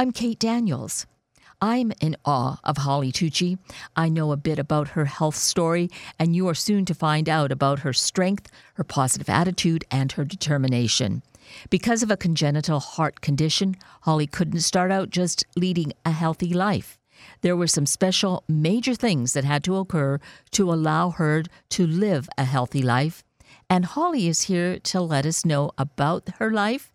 I'm Kate Daniels. I'm in awe of Holly Tucci. I know a bit about her health story, and you are soon to find out about her strength, her positive attitude, and her determination. Because of a congenital heart condition, Holly couldn't start out just leading a healthy life. There were some special major things that had to occur to allow her to live a healthy life. And Holly is here to let us know about her life.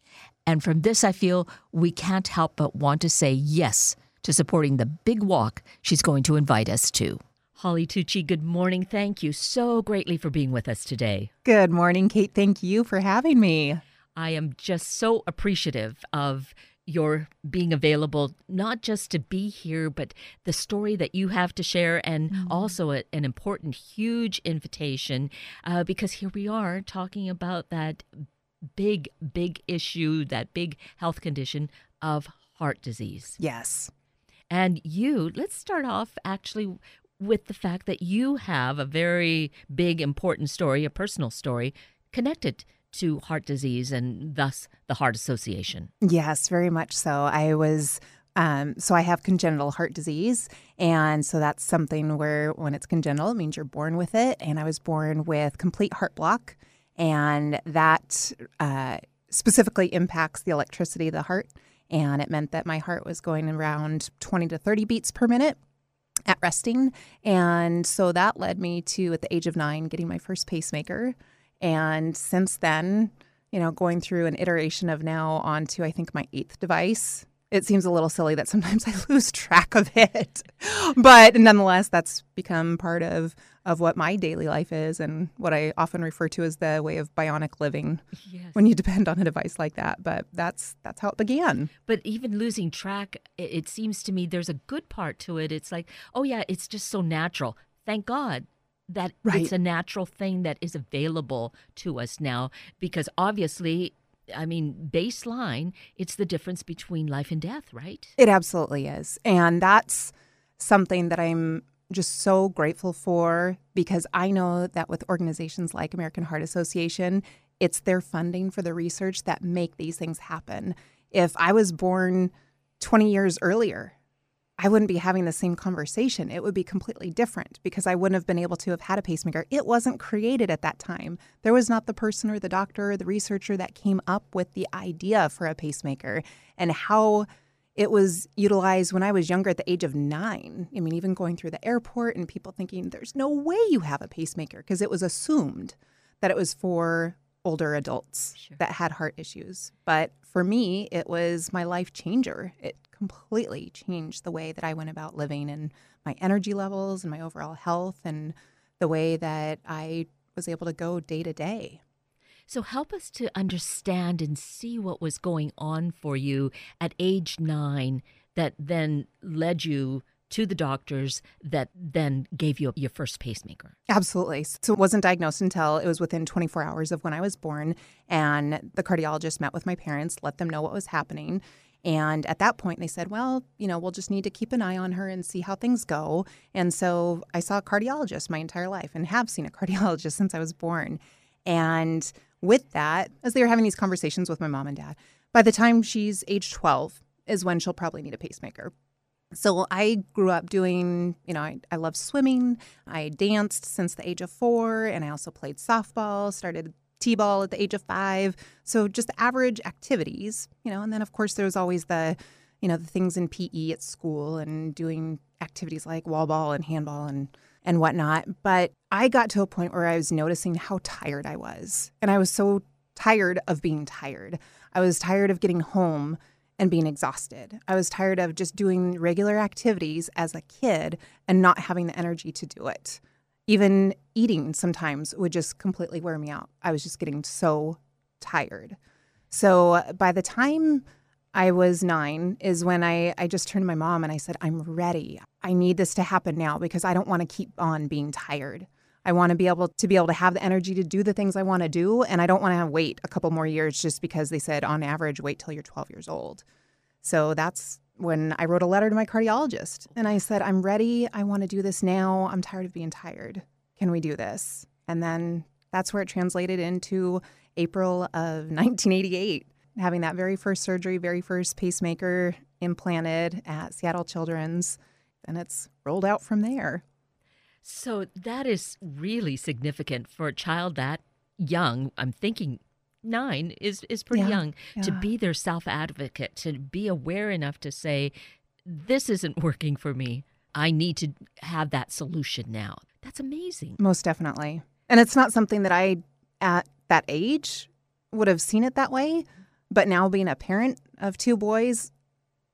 And from this, I feel we can't help but want to say yes to supporting the big walk she's going to invite us to. Holly Tucci, good morning. Thank you so greatly for being with us today. Good morning, Kate. Thank you for having me. I am just so appreciative of your being available, not just to be here, but the story that you have to share, and mm-hmm. also a, an important, huge invitation, uh, because here we are talking about that big, big issue, that big health condition of heart disease. Yes. And you, let's start off actually with the fact that you have a very big, important story, a personal story connected to heart disease and thus the Heart Association. Yes, very much so. I was. Um, so I have congenital heart disease, and so that's something where when it's congenital, it means you're born with it. And I was born with complete heart block, and that uh, specifically impacts the electricity of the heart. And it meant that my heart was going around 20 to 30 beats per minute at resting. And so that led me to, at the age of nine, getting my first pacemaker. And since then, you know, going through an iteration of now on to, I think, my eighth device. It seems a little silly that sometimes I lose track of it. but nonetheless, that's become part of, of what my daily life is and what I often refer to as the way of bionic living yes. when you depend on a device like that. But that's that's how it began. But even losing track, it seems to me there's a good part to it. It's like, oh yeah, it's just so natural. Thank God that right. it's a natural thing that is available to us now because obviously I mean, baseline, it's the difference between life and death, right? It absolutely is. And that's something that I'm just so grateful for because I know that with organizations like American Heart Association, it's their funding for the research that make these things happen. If I was born 20 years earlier, I wouldn't be having the same conversation. It would be completely different because I wouldn't have been able to have had a pacemaker. It wasn't created at that time. There was not the person or the doctor or the researcher that came up with the idea for a pacemaker and how it was utilized when I was younger at the age of nine. I mean, even going through the airport and people thinking, there's no way you have a pacemaker because it was assumed that it was for older adults sure. that had heart issues. But for me, it was my life changer. It completely changed the way that I went about living and my energy levels and my overall health and the way that I was able to go day to day. So, help us to understand and see what was going on for you at age nine that then led you to the doctors that then gave you your first pacemaker? Absolutely. So it wasn't diagnosed until it was within 24 hours of when I was born. And the cardiologist met with my parents, let them know what was happening. And at that point, they said, well, you know, we'll just need to keep an eye on her and see how things go. And so I saw a cardiologist my entire life and have seen a cardiologist since I was born. And with that, as they were having these conversations with my mom and dad, by the time she's age 12 is when she'll probably need a pacemaker. So I grew up doing, you know, I, I love swimming. I danced since the age of four, and I also played softball, started t-ball at the age of five. So just average activities, you know. And then of course there's always the, you know, the things in PE at school and doing activities like wall ball and handball and and whatnot. But I got to a point where I was noticing how tired I was, and I was so tired of being tired. I was tired of getting home and being exhausted. I was tired of just doing regular activities as a kid and not having the energy to do it. Even eating sometimes would just completely wear me out. I was just getting so tired. So uh, by the time I was nine, is when I, I just turned to my mom and I said, I'm ready. I need this to happen now because I don't want to keep on being tired. I want to be able to be able to have the energy to do the things I want to do. And I don't want to wait a couple more years just because they said on average, wait till you're 12 years old. So that's when I wrote a letter to my cardiologist and I said, I'm ready. I want to do this now. I'm tired of being tired. Can we do this? And then that's where it translated into April of 1988, having that very first surgery, very first pacemaker. implanted at Seattle Children's, and it's rolled out from there. So that is really significant for a child that young. I'm thinking nine is is pretty Yeah, young to be their self advocate, to be aware enough to say, "This isn't working for me. I need to have that solution now." That's amazing. Most definitely. And it's not something that I, at that age, would have seen it that way. But now being a parent of two boys,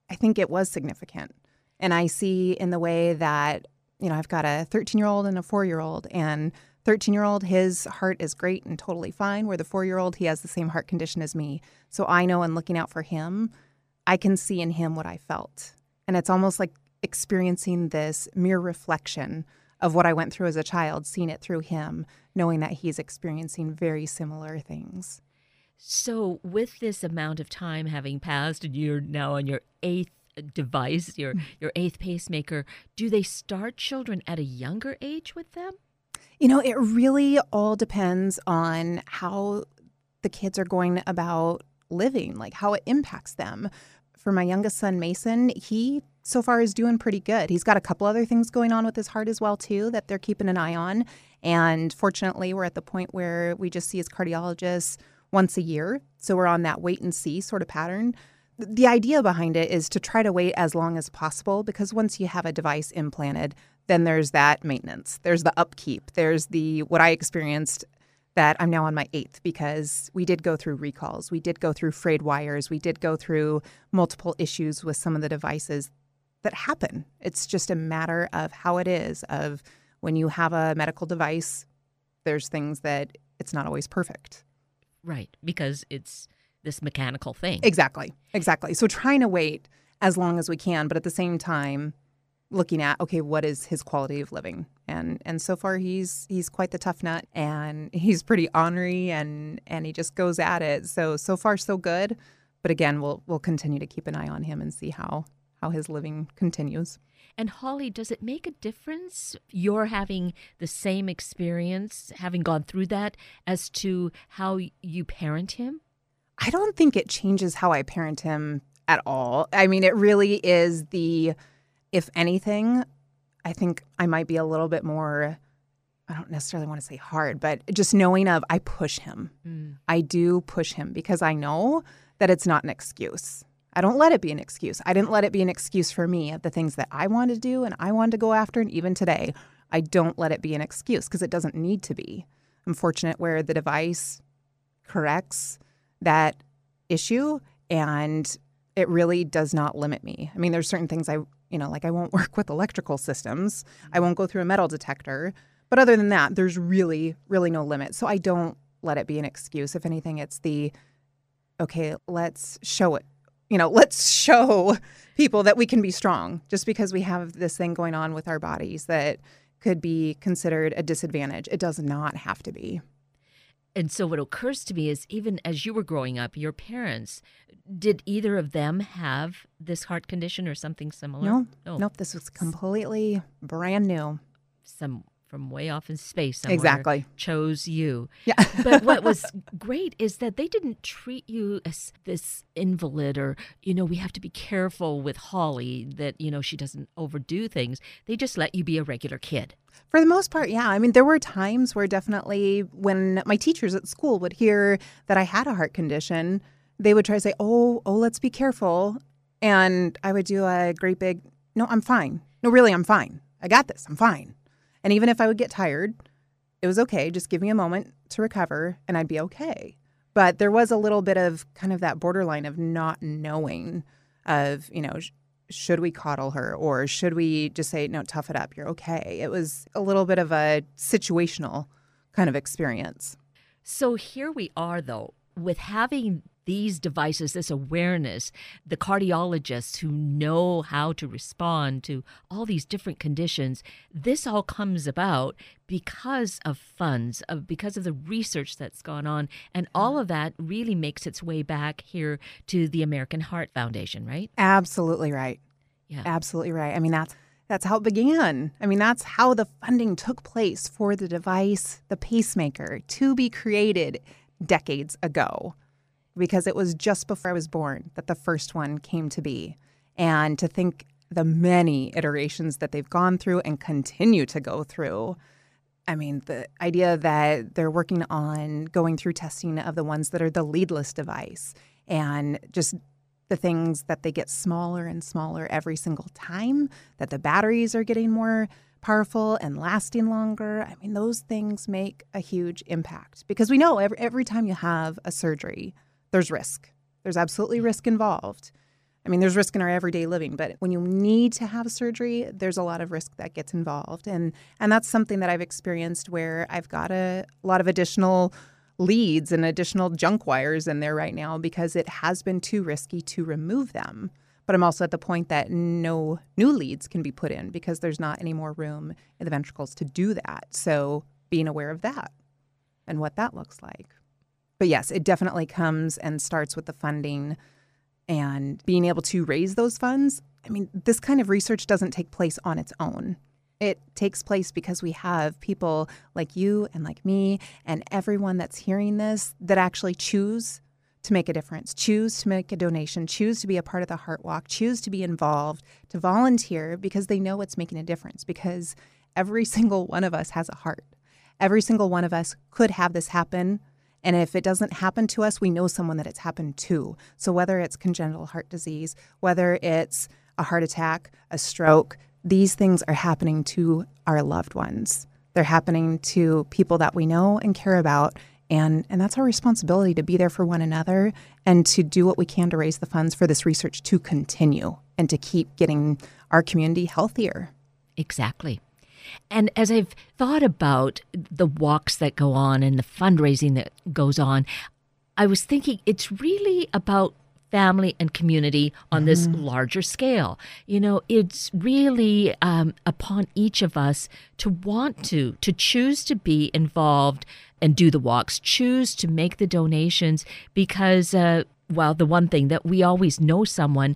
I think it was significant. And I see in the way that, you know, I've got a 13 year old and a four year old. And 13 year old, his heart is great and totally fine, where the four year old, he has the same heart condition as me. So I know in looking out for him, I can see in him what I felt. And it's almost like experiencing this mere reflection of what I went through as a child, seeing it through him, knowing that he's experiencing very similar things. So, with this amount of time having passed, and you're now on your eighth device, your mm. your eighth pacemaker, do they start children at a younger age with them? You know, it really all depends on how the kids are going about living, like how it impacts them. For my youngest son, Mason, he so far is doing pretty good. He's got a couple other things going on with his heart as well, too, that they're keeping an eye on. And fortunately, we're at the point where we just see his cardiologist once a year. So we're on that wait and see sort of pattern. The idea behind it is to try to wait as long as possible because once you have a device implanted, then there's that maintenance, there's the upkeep, there's the what I experienced that I'm now on my eighth because we did go through recalls, we did go through frayed wires, we did go through multiple issues with some of the devices that happen. It's just a matter of how it is of when you have a medical device, there's things that it's not always perfect. Right, because it's this mechanical thing. Exactly. Exactly. So trying to wait as long as we can, but at the same time looking at okay, what is his quality of living? And and so far he's he's quite the tough nut and he's pretty ornery and and he just goes at it. So so far so good. But again, we'll we'll continue to keep an eye on him and see how how his living continues. And Holly, does it make a difference you're having the same experience, having gone through that, as to how you parent him? I don't think it changes how I parent him at all. I mean, it really is the, if anything, I think I might be a little bit more, I don't necessarily want to say hard, but just knowing of I push him. Mm. I do push him because I know that it's not an excuse. I don't let it be an excuse. I didn't let it be an excuse for me of the things that I wanted to do and I wanted to go after. And even today, I don't let it be an excuse because it doesn't need to be. I'm fortunate where the device corrects that issue and it really does not limit me. I mean, there's certain things I, you know, like I won't work with electrical systems. I won't go through a metal detector. But other than that, there's really, really no limit. So I don't let it be an excuse. If anything, it's the, okay, let's show it. You know, let's show people that we can be strong just because we have this thing going on with our bodies that could be considered a disadvantage. It does not have to be. And so, what occurs to me is even as you were growing up, your parents, did either of them have this heart condition or something similar? No, No. nope, this was completely brand new. Some from way off in space somewhere Exactly. chose you. Yeah. but what was great is that they didn't treat you as this invalid or, you know, we have to be careful with Holly that, you know, she doesn't overdo things. They just let you be a regular kid. For the most part, yeah. I mean, there were times where definitely when my teachers at school would hear that I had a heart condition, they would try to say, "Oh, oh, let's be careful," and I would do a great big, "No, I'm fine. No, really, I'm fine. I got this. I'm fine." And even if I would get tired, it was okay. Just give me a moment to recover, and I'd be okay. But there was a little bit of kind of that borderline of not knowing, of you know. sh- should we coddle her or should we just say no tough it up you're okay it was a little bit of a situational kind of experience So here we are, though, with having these devices, this awareness, the cardiologists who know how to respond to all these different conditions. This all comes about because of funds, of because of the research that's gone on, and all of that really makes its way back here to the American Heart Foundation, right? absolutely right Yeah. absolutely right i mean that's that's how it began i mean that's how the funding took place for the device the pacemaker to be created decades ago because it was just before i was born that the first one came to be And to think the many iterations that they've gone through and continue to go through. I mean, the idea that they're working on going through testing of the ones that are the leadless device and just the things that they get smaller and smaller every single time, that the batteries are getting more powerful and lasting longer. I mean, those things make a huge impact because we know every, every time you have a surgery, there's risk. There's absolutely mm. risk involved. I mean, there's risk in our everyday living, but when you need to have surgery, there's a lot of risk that gets involved. And and that's something that I've experienced where I've got a, a lot of additional leads and additional junk wires in there right now because it has been too risky to remove them. But I'm also at the point that no new leads can be put in because there's not any more room in the ventricles to do that. So being aware of that and what that looks like. But yes, it definitely comes and starts with the funding and being able to raise those funds. I mean, this kind of research doesn't take place on its own. It takes place because we have people like you and like me and everyone that's hearing this that actually choose to make a difference, choose to make a donation, choose to be a part of the Heart Walk, choose to be involved, to volunteer because they know it's making a difference. Because every single one of us has a heart. Every single one of us could have this happen and if it doesn't happen to us, we know someone that it's happened to. So whether it's congenital heart disease, whether it's a heart attack, a stroke, these things are happening to our loved ones. They're happening to people that we know and care about. And, and that's our responsibility to be there for one another and to do what we can to raise the funds for this research to continue and to keep getting our community healthier. Exactly. And as I've thought about the walks that go on and the fundraising that goes on, I was thinking it's really about family and community on mm-hmm. this larger scale. You know, it's really um, upon each of us to want to, to choose to be involved and do the walks, choose to make the donations because, uh, well, the one thing that we always know someone,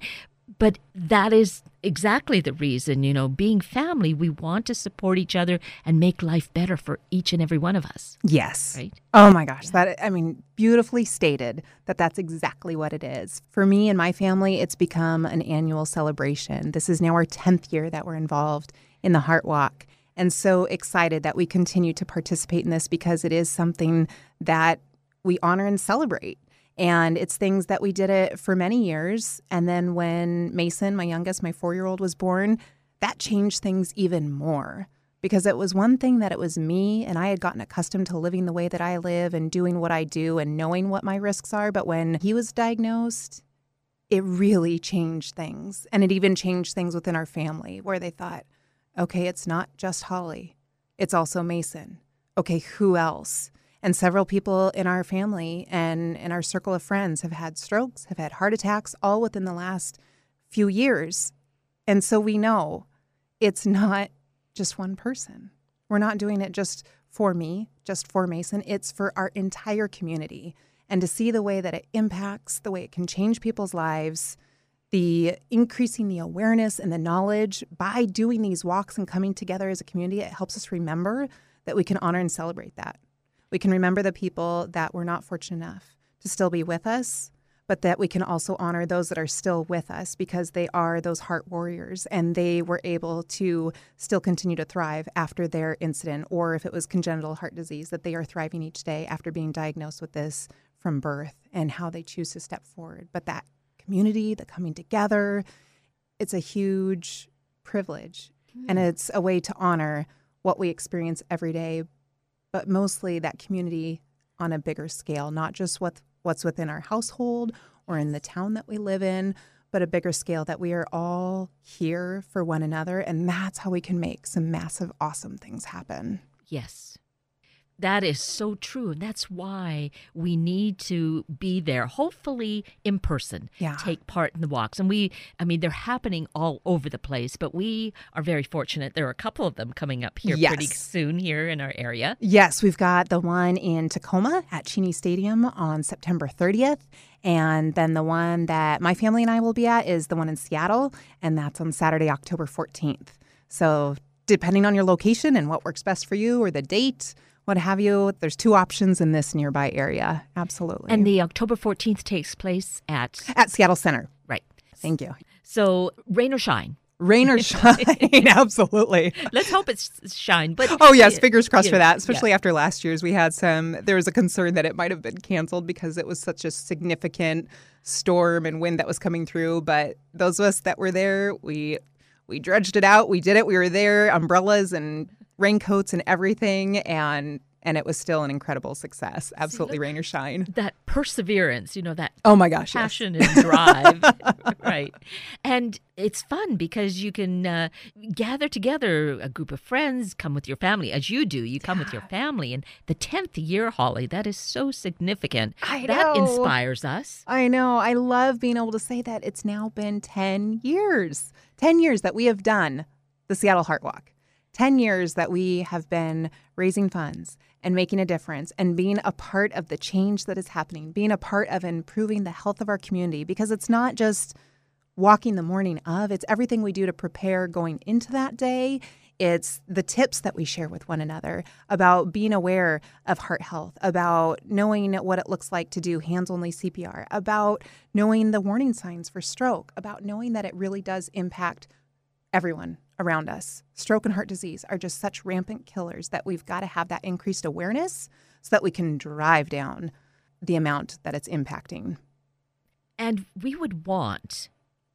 but that is exactly the reason, you know, being family, we want to support each other and make life better for each and every one of us. Yes. Right? Oh my gosh, yeah. that I mean, beautifully stated that that's exactly what it is. For me and my family, it's become an annual celebration. This is now our 10th year that we're involved in the Heart Walk. And so excited that we continue to participate in this because it is something that we honor and celebrate. And it's things that we did it for many years. And then when Mason, my youngest, my four year old, was born, that changed things even more because it was one thing that it was me and I had gotten accustomed to living the way that I live and doing what I do and knowing what my risks are. But when he was diagnosed, it really changed things. And it even changed things within our family where they thought, okay, it's not just Holly, it's also Mason. Okay, who else? And several people in our family and in our circle of friends have had strokes, have had heart attacks, all within the last few years. And so we know it's not just one person. We're not doing it just for me, just for Mason. It's for our entire community. And to see the way that it impacts, the way it can change people's lives, the increasing the awareness and the knowledge by doing these walks and coming together as a community, it helps us remember that we can honor and celebrate that. We can remember the people that were not fortunate enough to still be with us, but that we can also honor those that are still with us because they are those heart warriors and they were able to still continue to thrive after their incident, or if it was congenital heart disease, that they are thriving each day after being diagnosed with this from birth and how they choose to step forward. But that community, the coming together, it's a huge privilege mm-hmm. and it's a way to honor what we experience every day, but mostly that community on a bigger scale, not just what, what's within our household or in the town that we live in, but a bigger scale that we are all here for one another. And that's how we can make some massive, awesome things happen. Yes. That is so true. And that's why we need to be there, hopefully in person, yeah. take part in the walks. And we, I mean, they're happening all over the place, but we are very fortunate. There are a couple of them coming up here yes. pretty soon here in our area. Yes, we've got the one in Tacoma at Cheney Stadium on September 30th. And then the one that my family and I will be at is the one in Seattle, and that's on Saturday, October 14th. So, depending on your location and what works best for you or the date, what have you. There's two options in this nearby area. Absolutely. And the October 14th takes place at at Seattle Center. Right. Thank you. So, rain or shine. Rain or shine, absolutely. Let's hope it's shine. But oh yes, fingers crossed for that. Especially yeah. after last year's, we had some. There was a concern that it might have been canceled because it was such a significant storm and wind that was coming through. But those of us that were there, we we dredged it out. We did it. We were there, umbrellas and raincoats and everything, and and it was still an incredible success. Absolutely, rain or shine. That perseverance, you know, that oh my gosh, passion yes. and drive, right? And it's fun because you can uh, gather together a group of friends, come with your family, as you do. You come yeah. with your family, and the tenth year, Holly, that is so significant. I that know. inspires us. I know. I love being able to say that it's now been ten years. Ten years that we have done the Seattle Heart Walk. 10 years that we have been raising funds and making a difference and being a part of the change that is happening, being a part of improving the health of our community because it's not just walking the morning of, it's everything we do to prepare going into that day. It's the tips that we share with one another about being aware of heart health, about knowing what it looks like to do hands only CPR, about knowing the warning signs for stroke, about knowing that it really does impact everyone around us. Stroke and heart disease are just such rampant killers that we've got to have that increased awareness so that we can drive down the amount that it's impacting. And we would want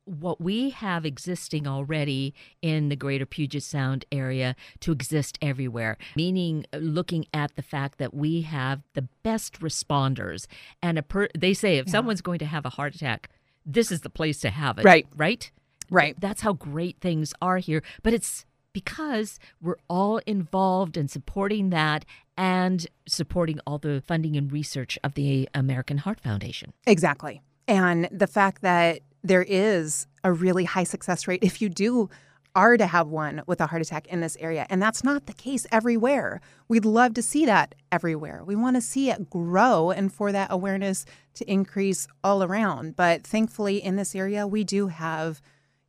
what we have existing already in the greater Puget Sound area to exist everywhere, meaning uh, looking at the fact that we have the best responders. And a per- they say if yeah. someone's going to have a heart attack, this is the place to have it. Right. Right? Right. That's how great things are here. But it's because we're all involved in supporting that and supporting all the funding and research of the American Heart Foundation. Exactly. And the fact that there is a really high success rate if you do are to have one with a heart attack in this area. And that's not the case everywhere. We'd love to see that everywhere. We want to see it grow and for that awareness to increase all around. But thankfully, in this area, we do have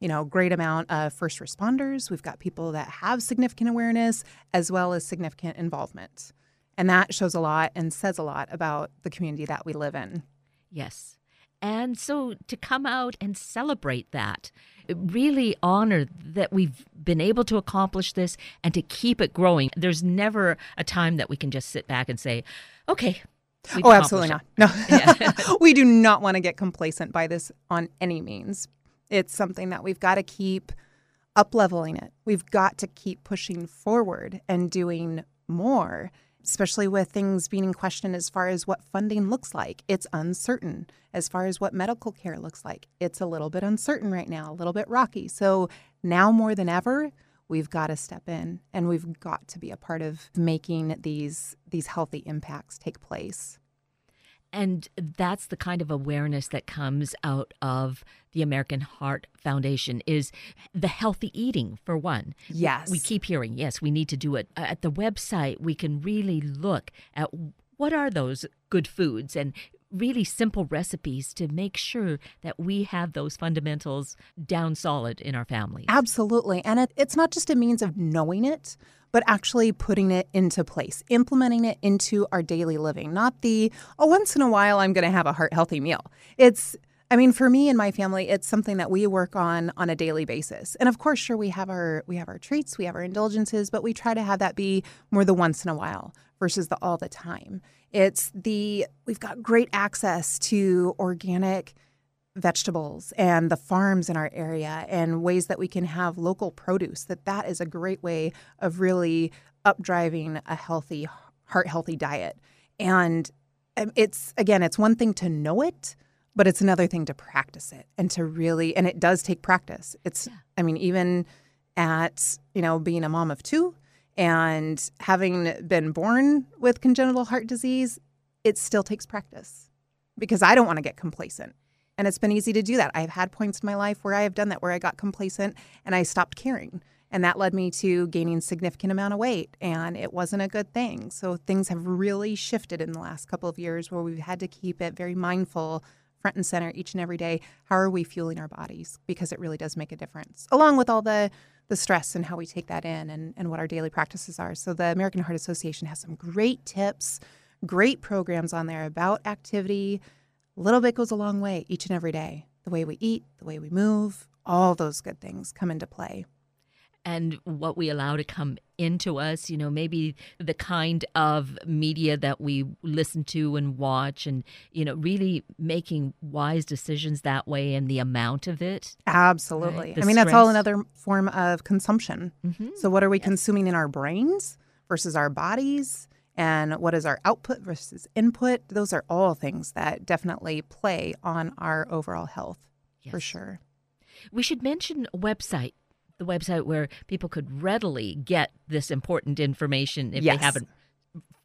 you know, great amount of first responders. We've got people that have significant awareness as well as significant involvement. And that shows a lot and says a lot about the community that we live in. Yes. And so to come out and celebrate that, really honor that we've been able to accomplish this and to keep it growing. There's never a time that we can just sit back and say, okay, oh, absolutely it. not. No, yeah. we do not want to get complacent by this on any means it's something that we've got to keep up leveling it. We've got to keep pushing forward and doing more, especially with things being in question as far as what funding looks like. It's uncertain. As far as what medical care looks like, it's a little bit uncertain right now, a little bit rocky. So now more than ever, we've got to step in and we've got to be a part of making these these healthy impacts take place. And that's the kind of awareness that comes out of the American Heart Foundation is the healthy eating for one. Yes. We keep hearing, yes, we need to do it. At the website, we can really look at what are those good foods and really simple recipes to make sure that we have those fundamentals down solid in our families. Absolutely. And it, it's not just a means of knowing it, but actually putting it into place, implementing it into our daily living, not the, oh, once in a while I'm going to have a heart healthy meal. It's, I mean, for me and my family, it's something that we work on on a daily basis. And of course, sure, we have our we have our treats, we have our indulgences, but we try to have that be more the once in a while versus the all the time. It's the we've got great access to organic vegetables and the farms in our area and ways that we can have local produce that that is a great way of really updriving a healthy heart healthy diet and um, it's again it's one thing to know it but it's another thing to practice it and to really and it does take practice it's yeah. i mean even at you know being a mom of two and having been born with congenital heart disease it still takes practice because i don't want to get complacent and it's been easy to do that. I've had points in my life where I have done that, where I got complacent and I stopped caring. And that led me to gaining significant amount of weight, and it wasn't a good thing. So things have really shifted in the last couple of years where we've had to keep it very mindful front and center each and every day. How are we fueling our bodies? Because it really does make a difference, along with all the the stress and how we take that in and, and what our daily practices are. So the American Heart Association has some great tips, great programs on there about activity, little bit goes a long way each and every day. the way we eat, the way we move, all those good things come into play. And what we allow to come into us, you know, maybe the kind of media that we listen to and watch, and, you know, really making wise decisions that way and the amount of it. Absolutely. Right. I mean, that's all another form of consumption. Mm-hmm. So, what are we consuming in our brains versus our bodies? And what is our output versus input? Those are all things that definitely play on our overall health for sure. We should mention a website, the website where people could readily get this important information if Yes. they haven't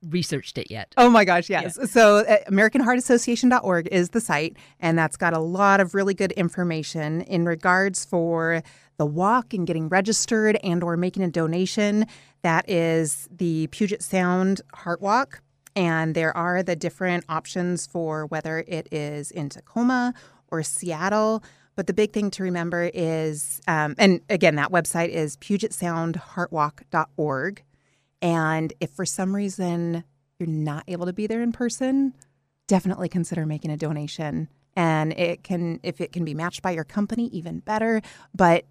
researched it yet. Oh my gosh, yes. So, uh, AmericanHeartAssociation.org is the site, and that's got a lot of really good information in regards for the walk and getting registered and or making a donation. That is the Puget Sound Heart Walk, and there are the different options for whether it is in Tacoma or Seattle. But the big thing to remember is, um, and again, that website is PugetSoundHeartWalk.org. And if for some reason you're not able to be there in person, definitely consider making a donation. And it can, if it can be matched by your company, even better. But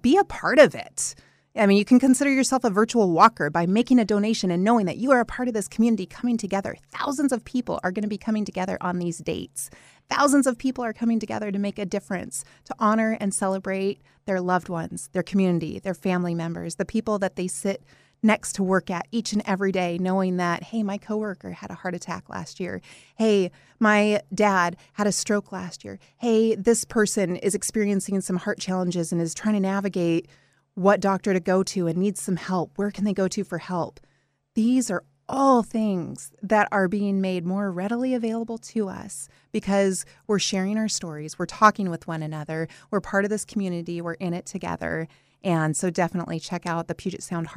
be a part of it. I mean, you can consider yourself a virtual walker by making a donation and knowing that you are a part of this community coming together. Thousands of people are going to be coming together on these dates. Thousands of people are coming together to make a difference, to honor and celebrate their loved ones, their community, their family members, the people that they sit next to work at each and every day, knowing that, hey, my coworker had a heart attack last year. Hey, my dad had a stroke last year. Hey, this person is experiencing some heart challenges and is trying to navigate what doctor to go to and needs some help. Where can they go to for help? These are all things that are being made more readily available to us because we're sharing our stories, we're talking with one another, we're part of this community, we're in it together. And so definitely check out the Puget Sound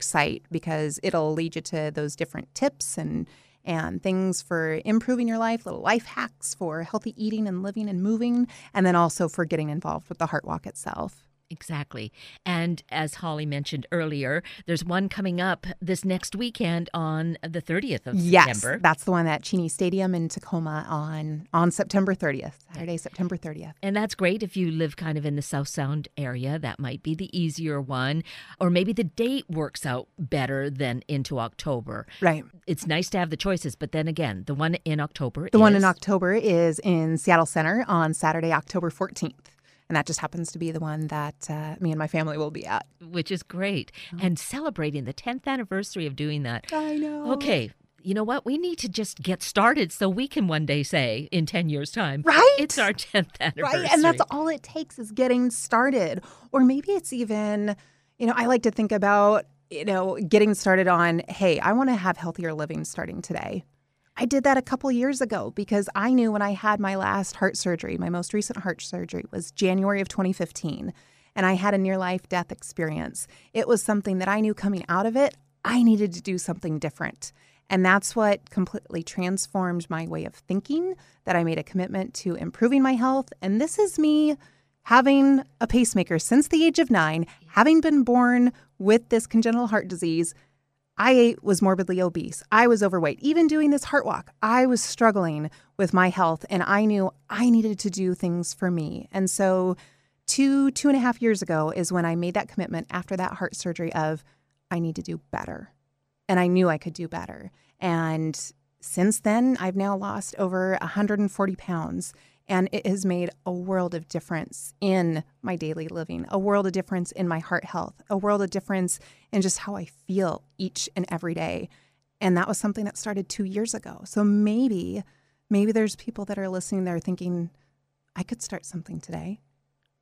site because it'll lead you to those different tips and and things for improving your life, little life hacks for healthy eating and living and moving, and then also for getting involved with the Heart Walk itself. Exactly. And as Holly mentioned earlier, there's one coming up this next weekend on the 30th of Yes, September. that's the one at Cheney Stadium in Tacoma on on September 30th, Saturday, September 30th. And that's great if you live kind of in the South Sound area. That might be the easier one. Or maybe the date works out better than into October. Right. It's nice to have the choices, but then again, the one in October The one in October is in Seattle Center on Saturday, October 14th. And that just happens to be the one that uh, me and my family will be at. which is great. Oh. And celebrating the 10th anniversary of doing that. I know. Okay, you know what? We need to just get started so we can one day say in 10 years' time, Right? It's our 10th anniversary. Right. And that's all it takes is getting started. Or maybe it's even, you know, I like to think about, you know, getting started on, hey, I want to have healthier living starting today. I did that a couple years ago because I knew when I had my last heart surgery, my most recent heart surgery was January of 2015, and I had a near life death experience. It was something that I knew coming out of it, I needed to do something different. And that's what completely transformed my way of thinking, that I made a commitment to improving my health. And this is me having a pacemaker since the age of nine, having been born with this congenital heart disease. I ate, was morbidly obese. I was overweight. Even doing this heart walk, I was struggling with my health, and I knew I needed to do things for me. And so, two, two and a half years ago is when I made that commitment after that heart surgery of I need to do better. And I knew I could do better. And since then, I've now lost over 140 pounds. And it has made a world of difference in my daily living, a world of difference in my heart health, a world of difference in just how I feel each and every day. And that was something that started two years ago. So maybe, maybe there's people that are listening that are thinking, I could start something today.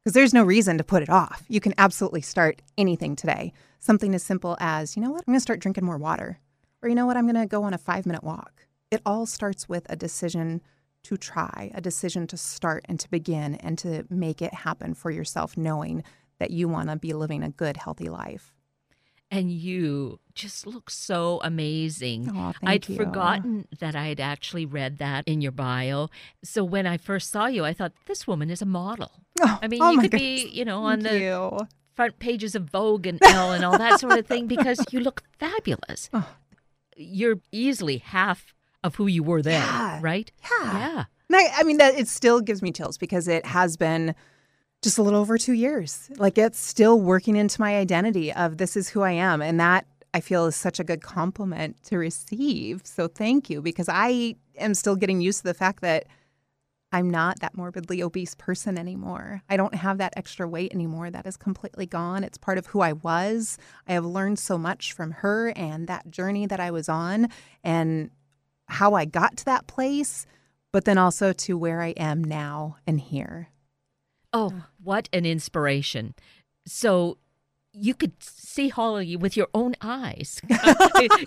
Because there's no reason to put it off. You can absolutely start anything today. Something as simple as, you know what, I'm going to start drinking more water. Or, you know what, I'm going to go on a five minute walk. It all starts with a decision to try, a decision to start and to begin and to make it happen for yourself, knowing that you want to be living a good, healthy life. and you just look so amazing. Thank I'd you. forgotten that I had actually read that in your bio. So when I first saw you, I thought this woman is a model. Oh, I mean, oh you could goodness. be, you know, on Thank the you. front pages of Vogue and Elle and all that sort of thing because you look fabulous. Oh. You're easily half of who you were then, Yeah. right? Yeah. Yeah. And I, I mean, that it still gives me chills because it has been just a little over two years. Like it's still working into my identity of this is who I am. And that I feel is such a good compliment to receive. So thank you because I am still getting used to the fact that I'm not that morbidly obese person anymore. I don't have that extra weight anymore. That is completely gone. It's part of who I was. I have learned so much from her and that journey that I was on and how I got to that place, but then also to where I am now and here. Oh, what an inspiration. So you could see Holly with your own eyes.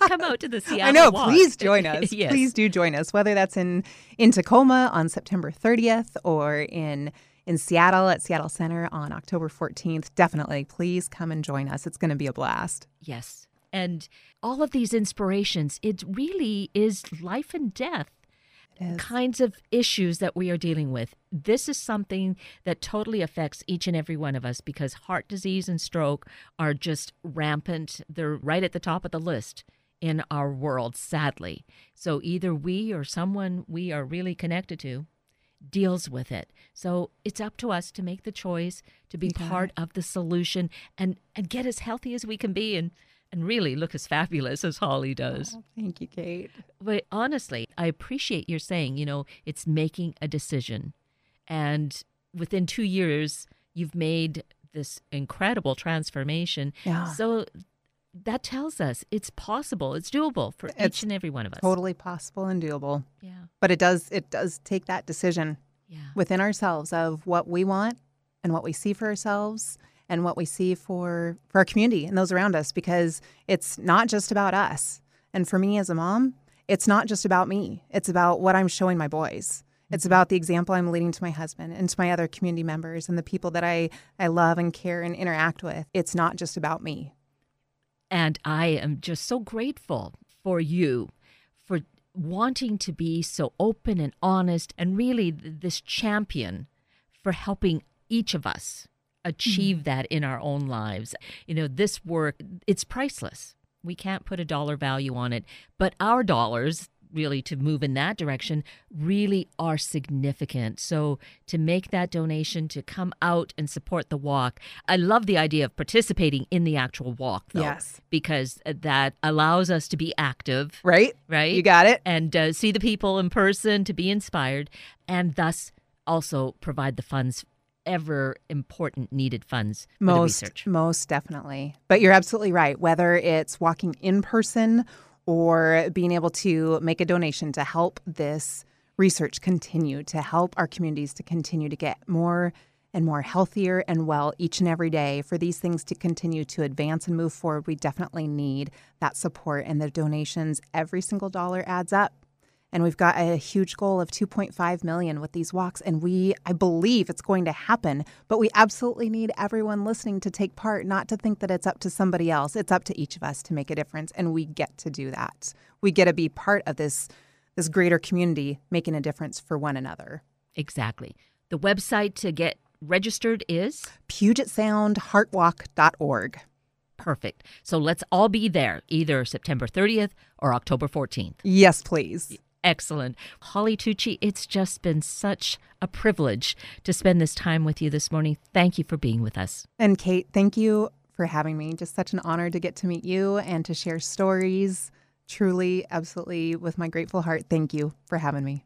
Come out to the Seattle. I know. Walk. Please join us. yes. Please do join us. Whether that's in in Tacoma on September 30th or in in Seattle at Seattle Center on October 14th. Definitely, please come and join us. It's going to be a blast. Yes, and all of these inspirations. It really is life and death kinds of issues that we are dealing with. This is something that totally affects each and every one of us because heart disease and stroke are just rampant. They're right at the top of the list in our world, sadly. So either we or someone we are really connected to deals with it. So it's up to us to make the choice to be part of the solution and and get as healthy as we can be and and really look as fabulous as Holly does. Oh, thank you, Kate. But honestly, I appreciate your saying, you know, it's making a decision. And within two years, you've made this incredible transformation. Yeah. So that tells us it's possible, it's doable for It's each and every one of us. Totally possible and doable. Yeah. But it does it does take that decision Yeah. within ourselves of what we want and what we see for ourselves and what we see for for our community and those around us because it's not just about us. And for me as a mom, it's not just about me. It's about what I'm showing my boys. It's mm-hmm. about the example I'm leading to my husband and to my other community members and the people that I, I love and care and interact with. It's not just about me. And I am just so grateful for you for wanting to be so open and honest and really this champion for helping each of us achieve that in our own lives. You know, this work, it's priceless. We can't put a dollar value on it, but our dollars, really to move in that direction really are significant. So to make that donation to come out and support the walk. I love the idea of participating in the actual walk though Yes. because that allows us to be active, Right? right? You got it? and uh, see the people in person to be inspired and thus also provide the funds ever important needed funds most research. most definitely. But you're absolutely right. Whether it's walking in person or being able to make a donation to help this research continue to help our communities to continue to get more and more healthier and well each and every day for these things to continue to advance and move forward we definitely need that support. And the donations every single dollar adds up and we've got a huge goal of 2.5 million with these walks. And we i believe it's going to happen but we absolutely need everyone listening to take part not to think that it's up to somebody else. It's up to each of us to make a difference. And we get to do that. We get to be part of this this greater community making a difference for one another. Exactly. The website to get registered is? puget sound heartwalk.org perfect. So let's all be there either September 30th or October 14th. yes please Excellent. Holly Tucci, it's just been such a privilege to spend this time with you this morning. Thank you for being with us. and kate thank you for having me just such an honor to get to meet you and to share stories truly absolutely with my grateful heart thank you for having me